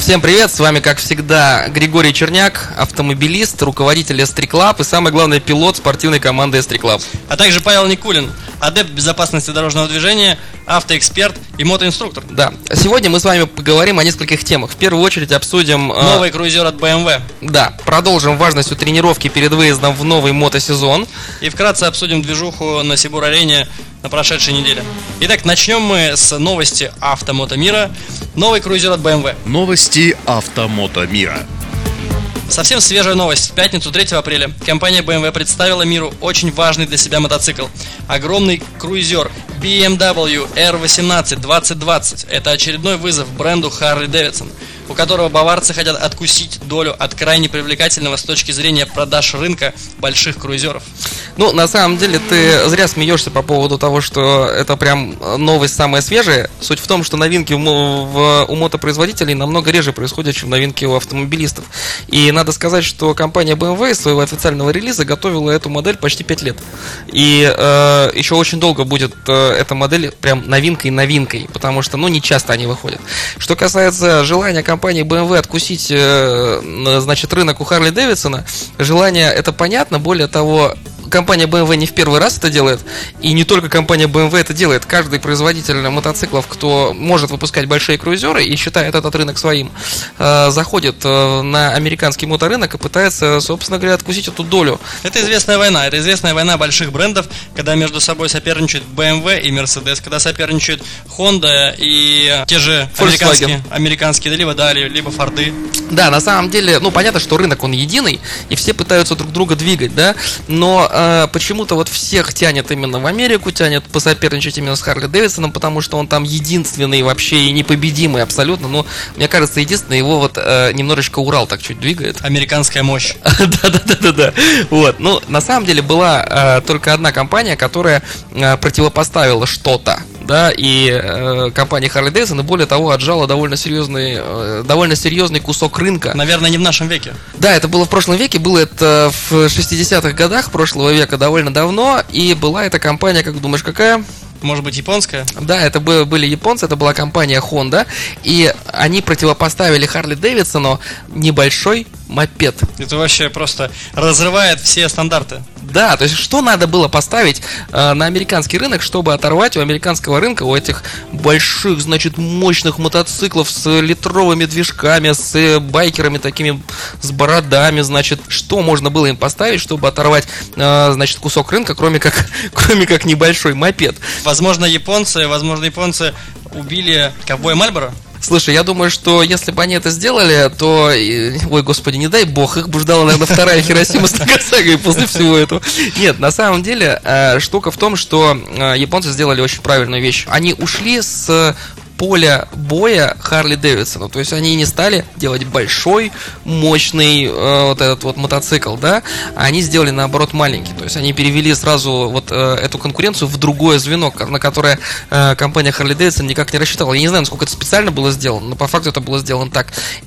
Всем привет, с вами, как всегда, Григорий Черняк, автомобилист, руководитель S3 Club и, самый главный, пилот спортивной команды S3 Club. А также Павел Никулин, адепт безопасности дорожного движения, автоэксперт и мотоинструктор. Да, сегодня мы с вами поговорим о нескольких темах. В первую очередь обсудим... э, Новый круизер от BMW. Да, продолжим важность у тренировки перед выездом в новый мотосезон. И вкратце обсудим движуху на Сибур-арене на прошедшей неделе. Итак, начнем мы с новости автомото мира. Новый круизер от BMW. Новости автомото мира Совсем свежая новость. В пятницу 3 апреля компания BMW представила миру очень важный для себя мотоцикл. Огромный круизер BMW R18 2020. Это очередной вызов бренду Harley Davidson, у которого баварцы хотят откусить долю от крайне привлекательного с точки зрения продаж рынка больших круизеров. Ну, на самом деле, ты зря смеешься по поводу того, что это прям новость самая свежая. Суть в том, что новинки в, у мотопроизводителей намного реже происходят, чем новинки у автомобилистов. И надо сказать, что компания BMW из своего официального релиза готовила эту модель почти 5 лет. И э, еще очень долго будет э, эта модель прям новинкой-новинкой, потому что, ну, не часто они выходят. Что касается желания компании BMW откусить, э, значит, рынок у Харли Дэвидсона, желание это понятно, более того, компания BMW не в первый раз это делает, и не только компания BMW это делает. Каждый производитель мотоциклов, кто может выпускать большие круизеры и считает этот рынок своим, э, заходит э, на американский моторынок и пытается, собственно говоря, откусить эту долю. Это известная война. Это известная война больших брендов, когда между собой соперничают BMW и Mercedes, когда соперничают Honda и те же американские, американские, либо да, ли- либо Форды. Да, на самом деле, ну понятно, что рынок он единый, и все пытаются друг друга двигать, да, но э, почему-то вот всех тянет именно в Америку, тянет посоперничать именно с Харли Дэвидсоном, потому что он там единственный вообще и непобедимый абсолютно, но мне кажется, единственное, его вот э, немножечко Урал так чуть двигает. Американская мощь. Да-да-да-да-да. Вот. Ну, на самом деле была э, только одна компания, которая э, противопоставила что-то. Да, и э, компания Harley Davidson, и более того, отжала довольно серьезный, э, довольно серьезный кусок рынка. Наверное, не в нашем веке. Да, это было в прошлом веке, было это в 60-х годах прошлого века, довольно давно, и была эта компания, как думаешь, какая? Может быть, японская? Да, это бы- были японцы, это была компания Honda, и они противопоставили Харли Дэвидсону небольшой мопед. Это вообще просто разрывает все стандарты. Да, то есть что надо было поставить э, на американский рынок, чтобы оторвать у американского рынка, у этих больших, значит, мощных мотоциклов с литровыми движками, с э, байкерами такими, с бородами, значит, что можно было им поставить, чтобы оторвать, э, значит, кусок рынка, кроме как, кроме как небольшой мопед. Возможно, японцы, возможно, японцы убили ковбоя Мальборо. Слушай, я думаю, что если бы они это сделали, то, ой, господи, не дай бог, их бы ждала, наверное, вторая Хиросима с Нагасакой после всего этого. Нет, на самом деле, э, штука в том, что э, японцы сделали очень правильную вещь. Они ушли с поля боя Харли Дэвидсона. То есть они не стали делать большой, мощный э, вот этот вот мотоцикл, да, а они сделали наоборот маленький. То есть они перевели сразу вот э, эту конкуренцию в другое звено, на которое э, компания Harley Davidson никак не рассчитывала. Я не знаю, насколько это специально было сделано, но по факту это было сделано так.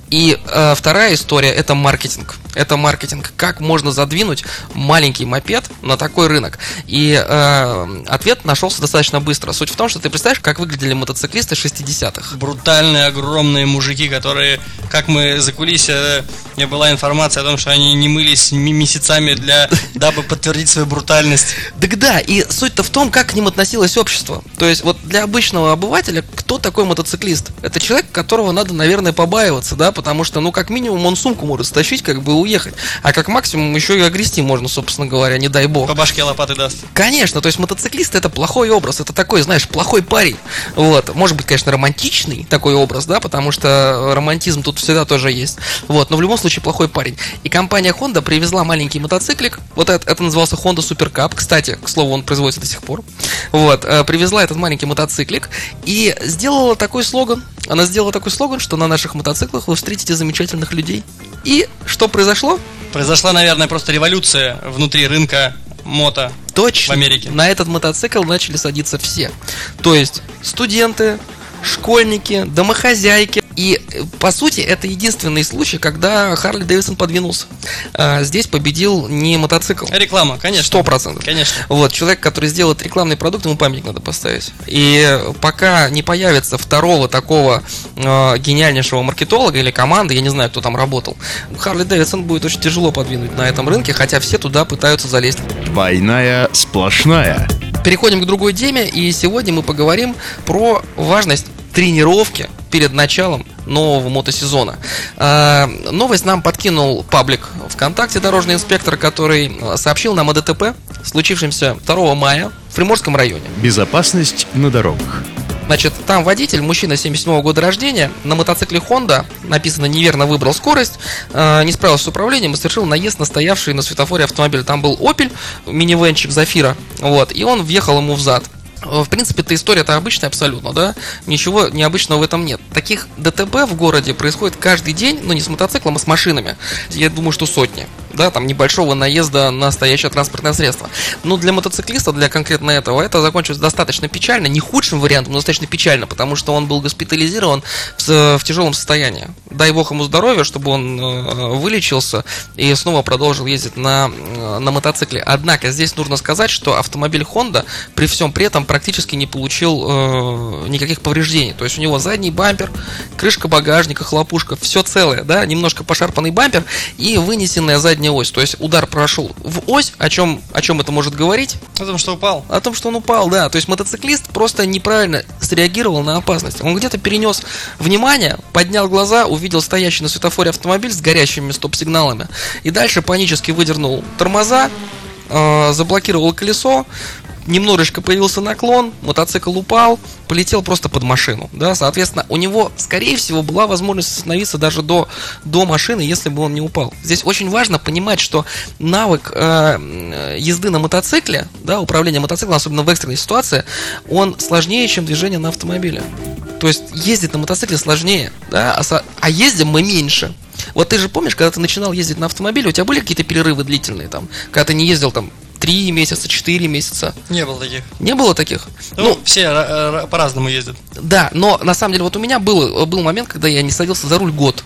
И э, вторая история это маркетинг. Это маркетинг. Как можно задвинуть маленький мопед на такой рынок? И э, ответ нашелся достаточно быстро. Суть в том, что ты представляешь, как выглядели мотоциклисты 60-х. Брутальные, огромные мужики, которые, как мы за кулисье, мне была информация о том, что они не мылись месяцами для, дабы подтвердить свою брутальность. Так да, и суть-то в том, как к ним относилось общество. То есть вот для обычного обывателя, кто такой мотоциклист? Это человек, которого надо, наверное, побаиваться, да, потому что, ну, как минимум, он сумку может стащить, как бы уехать. А как максимум еще и огрести можно, собственно говоря, не дай бог. По башке лопаты даст. Конечно, то есть мотоциклист это плохой образ, это такой, знаешь, плохой парень. Вот, может быть, конечно, романтичный такой образ, да, потому что романтизм тут всегда тоже есть. Вот, но в любом случае плохой парень. И компания Honda привезла маленький мотоциклик, вот это, это назывался Honda Super Cup, кстати, к слову, он производится до сих пор. Вот, э, привезла этот маленький мотоциклик и сделала такой слоган. Она сделала такой слоган, что на наших мотоциклах вы встретите замечательных людей. И что произошло? Произошла, наверное, просто революция внутри рынка мото. Точно. В Америке. На этот мотоцикл начали садиться все. То есть студенты, школьники, домохозяйки. И, э, по сути, это единственный случай, когда Харли Дэвисон подвинулся. А, здесь победил не мотоцикл. Реклама, конечно. Сто процентов. Конечно. Вот, человек, который сделает рекламный продукт, ему памятник надо поставить. И пока не появится второго такого э, гениальнейшего маркетолога или команды, я не знаю, кто там работал, Харли Дэвидсон будет очень тяжело подвинуть на этом рынке, хотя все туда пытаются залезть. Двойная сплошная. Переходим к другой теме, и сегодня мы поговорим про важность тренировки перед началом нового мотосезона. А, новость нам подкинул паблик ВКонтакте «Дорожный инспектор», который а, сообщил нам о ДТП, случившемся 2 мая в Приморском районе. Безопасность на дорогах. Значит, там водитель, мужчина 77 года рождения, на мотоцикле Honda, написано неверно выбрал скорость, э, не справился с управлением и совершил наезд на стоявший на светофоре автомобиль. Там был Opel, минивенчик Зафира, вот, и он въехал ему в зад. В принципе, эта история-то обычная абсолютно, да? Ничего необычного в этом нет. Таких ДТП в городе происходит каждый день, ну не с мотоциклом, а с машинами. Я думаю, что сотни да, там небольшого наезда на настоящее транспортное средство. Но для мотоциклиста, для конкретно этого, это закончилось достаточно печально, не худшим вариантом, но достаточно печально, потому что он был госпитализирован в, в тяжелом состоянии. Дай бог ему здоровья, чтобы он э, вылечился и снова продолжил ездить на, э, на мотоцикле. Однако здесь нужно сказать, что автомобиль Honda при всем при этом практически не получил э, никаких повреждений. То есть у него задний бампер, крышка багажника, хлопушка, все целое, да, немножко пошарпанный бампер и вынесенная задняя задняя ось. То есть удар прошел в ось. О чем, о чем это может говорить? О том, что упал. О том, что он упал, да. То есть мотоциклист просто неправильно среагировал на опасность. Он где-то перенес внимание, поднял глаза, увидел стоящий на светофоре автомобиль с горящими стоп-сигналами. И дальше панически выдернул тормоза, э, заблокировал колесо, немножечко появился наклон, мотоцикл упал, полетел просто под машину, да, соответственно, у него, скорее всего, была возможность остановиться даже до, до машины, если бы он не упал. Здесь очень важно понимать, что навык э, езды на мотоцикле, да, управление мотоциклом, особенно в экстренной ситуации, он сложнее, чем движение на автомобиле. То есть ездить на мотоцикле сложнее, да, а, а ездим мы меньше. Вот ты же помнишь, когда ты начинал ездить на автомобиле, у тебя были какие-то перерывы длительные там, когда ты не ездил там три месяца, четыре месяца. Не было таких. Не было таких? Ну, ну все по-разному ездят. Да, но на самом деле вот у меня был, был момент, когда я не садился за руль год.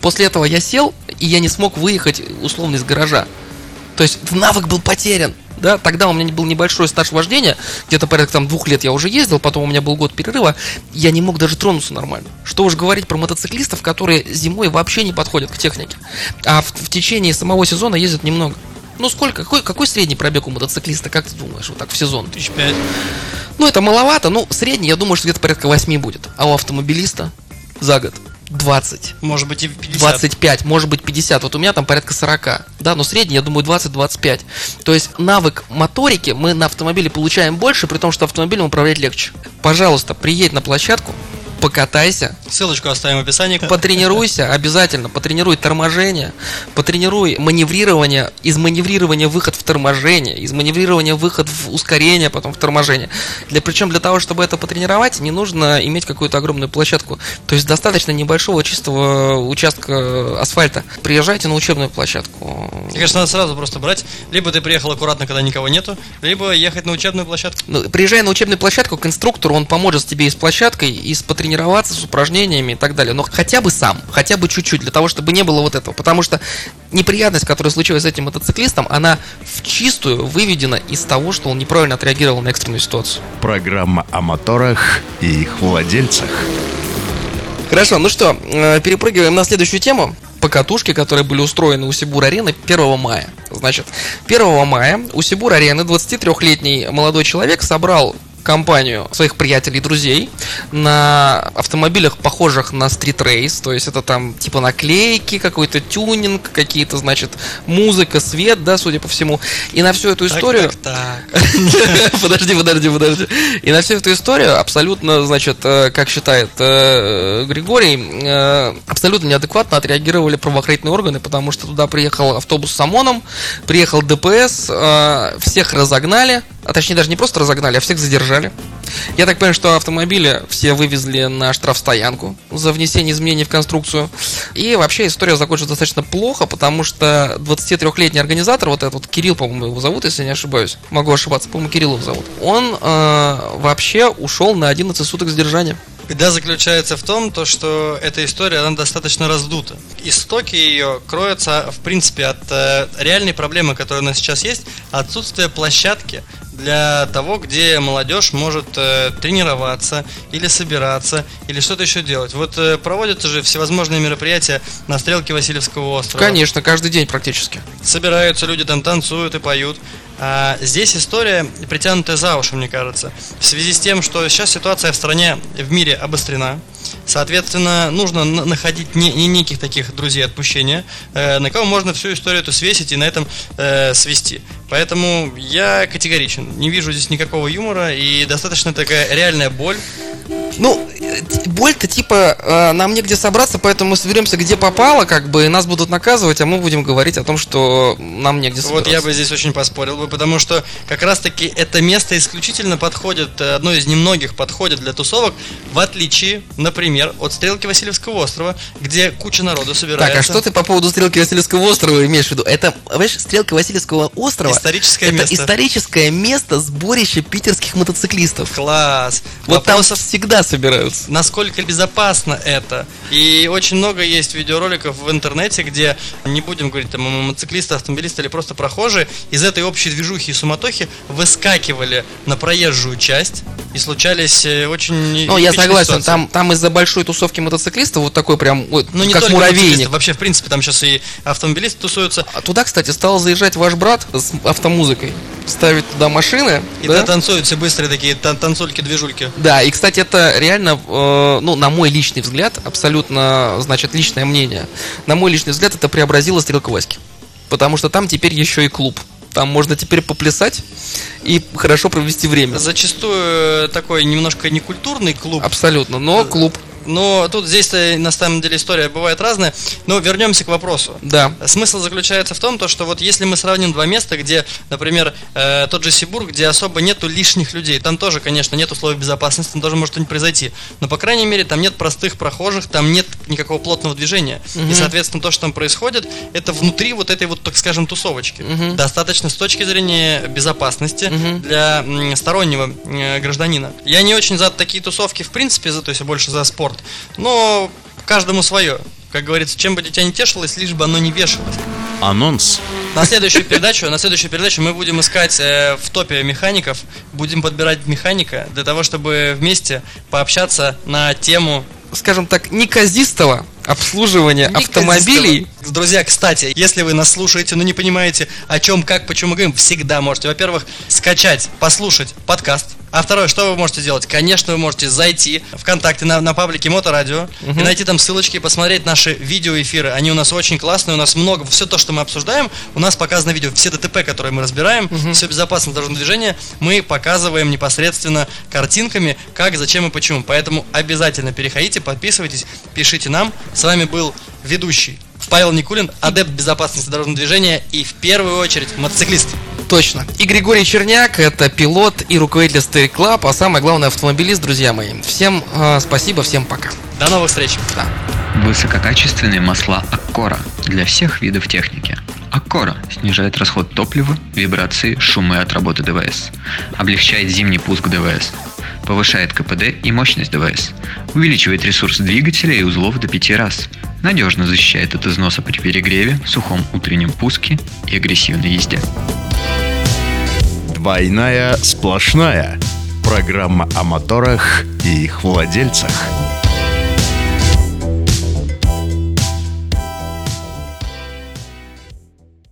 После этого я сел, и я не смог выехать условно из гаража. То есть навык был потерян. Да, тогда у меня был небольшой стаж вождения, где-то порядка там двух лет я уже ездил, потом у меня был год перерыва, я не мог даже тронуться нормально. Что уж говорить про мотоциклистов, которые зимой вообще не подходят к технике, а в, в течение самого сезона ездят немного. Ну сколько, какой, какой средний пробег у мотоциклиста, как ты думаешь, вот так в сезон? Тысяч пять. Ну это маловато, ну средний, я думаю, что где-то порядка 8 будет. А у автомобилиста за год 20. Может быть и 50. 25, может быть 50. Вот у меня там порядка 40. Да, но средний, я думаю, 20-25. То есть навык моторики мы на автомобиле получаем больше, при том, что автомобилем управлять легче. Пожалуйста, приедь на площадку, покатайся. Ссылочку оставим в описании. Потренируйся, обязательно. Потренируй торможение, потренируй маневрирование, из маневрирования выход в торможение, из маневрирования выход в ускорение, потом в торможение. Для, причем для того, чтобы это потренировать, не нужно иметь какую-то огромную площадку. То есть достаточно небольшого чистого участка асфальта. Приезжайте на учебную площадку. Мне кажется, надо сразу просто брать. Либо ты приехал аккуратно, когда никого нету, либо ехать на учебную площадку. Ну, приезжая на учебную площадку, к инструктору он поможет тебе и с площадкой, и с потренированием тренироваться с упражнениями и так далее. Но хотя бы сам, хотя бы чуть-чуть, для того, чтобы не было вот этого. Потому что неприятность, которая случилась с этим мотоциклистом, она в чистую выведена из того, что он неправильно отреагировал на экстренную ситуацию. Программа о моторах и их владельцах. Хорошо, ну что, э, перепрыгиваем на следующую тему покатушки, которые были устроены у Сибур Арены 1 мая. Значит, 1 мая у Сибур Арены 23-летний молодой человек собрал компанию своих приятелей и друзей на автомобилях, похожих на Race, то есть это там типа наклейки, какой-то тюнинг, какие-то, значит, музыка, свет, да, судя по всему. И на всю эту историю... Подожди, подожди, подожди. И на всю эту историю абсолютно, значит, э, как считает э, Григорий, э, абсолютно неадекватно отреагировали правоохранительные органы, потому что туда приехал автобус с ОМОНом, приехал ДПС, всех разогнали, а точнее даже не просто разогнали, а всех задержали. Я так понимаю, что автомобили все вывезли на штрафстоянку за внесение изменений в конструкцию. И вообще история закончилась достаточно плохо, потому что 23-летний организатор, вот этот вот Кирилл, по-моему, его зовут, если не ошибаюсь, могу ошибаться, по-моему, Кириллов зовут, он э, вообще ушел на 11 суток задержания. Беда заключается в том, то, что эта история она достаточно раздута. Истоки ее кроются, в принципе, от э, реальной проблемы, которая у нас сейчас есть, отсутствие площадки для того, где молодежь может э, тренироваться или собираться, или что-то еще делать. Вот э, проводятся же всевозможные мероприятия на стрелке Васильевского острова. Конечно, каждый день практически. Собираются люди там танцуют и поют. А здесь история притянутая за уши, мне кажется. В связи с тем, что сейчас ситуация в стране, в мире обострена. Соответственно, нужно на- находить не, не неких таких друзей отпущения, э, на кого можно всю историю эту свесить и на этом э, свести. Поэтому я категоричен. Не вижу здесь никакого юмора и достаточно такая реальная боль. Ну, боль-то типа э, нам негде собраться, поэтому соберемся где попало, как бы, и нас будут наказывать, а мы будем говорить о том, что нам негде собраться. Вот я бы здесь очень поспорил бы, потому что как раз-таки это место исключительно подходит, э, одно из немногих подходит для тусовок, в отличие, например, от Стрелки Васильевского острова, где куча народу собирается. Так, а что ты по поводу стрелки Васильевского острова имеешь в виду? Это, понимаешь, стрелка Васильевского острова Историческое это место. историческое место сборища питерских мотоциклистов. Класс. Вот там Вопросов всегда собираются. насколько безопасно это. И очень много есть видеороликов в интернете, где, не будем говорить там мотоциклисты, автомобилисты или просто прохожие, из этой общей движухи и суматохи выскакивали на проезжую часть и случались э, очень Ну, я согласен, ситуации. там, там из-за большой тусовки мотоциклистов вот такой прям, ой, Ну, не как муравейник. вообще, в принципе, там сейчас и автомобилисты тусуются, А туда, кстати, стал заезжать ваш брат с автомузыкой. Ставить туда машины. и да? да? танцуют все быстрые такие тан- танцульки-движульки. Да, и, кстати, это реально, э, ну, на мой личный взгляд, абсолютно, значит, личное мнение. На мой личный взгляд, это преобразило Стрелка Васьки. Потому что там теперь еще и клуб. Там можно теперь поплясать и хорошо провести время. Зачастую э, такой немножко некультурный клуб, Абсолютно, но клуб. Но тут здесь-то на самом деле история бывает разная. Но вернемся к вопросу. Да. Смысл заключается в том, то, что вот если мы сравним два места, где, например, э, тот же Сибур, где особо нету лишних людей, там тоже, конечно, нет условий безопасности, там тоже может что-нибудь произойти. Но, по крайней мере, там нет простых прохожих, там нет никакого плотного движения. И, соответственно, то, что там происходит, это внутри вот этой вот, так скажем, тусовочки. Достаточно с точки зрения безопасности для м, стороннего э, гражданина. Я не очень за такие тусовки, в принципе, за, то есть больше за спорт. Но каждому свое. Как говорится, чем бы дитя не тешилось, лишь бы оно не вешалось. Анонс. На следующую передачу, на следующую передачу мы будем искать э, в топе механиков, будем подбирать механика для того, чтобы вместе пообщаться на тему Скажем так, неказистого обслуживания автомобилей. Друзья, кстати, если вы нас слушаете, но не понимаете, о чем, как, почему мы говорим, всегда можете, во-первых, скачать, послушать подкаст. А второе, что вы можете сделать? Конечно, вы можете зайти ВКонтакте на, на паблике Моторадио и найти там ссылочки и посмотреть наши видеоэфиры. Они у нас очень классные, у нас много, все то, что мы обсуждаем, у нас показано видео. Все ДТП, которые мы разбираем, все безопасное дорожное движение, мы показываем непосредственно картинками, как, зачем и почему. Поэтому обязательно переходите, подписывайтесь, пишите нам. С вами был ведущий Павел Никулин, адепт безопасности дорожного движения и в первую очередь мотоциклист. Точно. И Григорий Черняк, это пилот и руководитель State Club, а самое главное автомобилист, друзья мои. Всем э, спасибо, всем пока. До новых встреч! Да. Высококачественные масла Аккора для всех видов техники. Аккора снижает расход топлива, вибрации, шумы от работы ДВС, облегчает зимний пуск ДВС, повышает КПД и мощность ДВС, увеличивает ресурс двигателя и узлов до 5 раз, надежно защищает от износа при перегреве, сухом утреннем пуске и агрессивной езде. Двойная сплошная. Программа о моторах и их владельцах.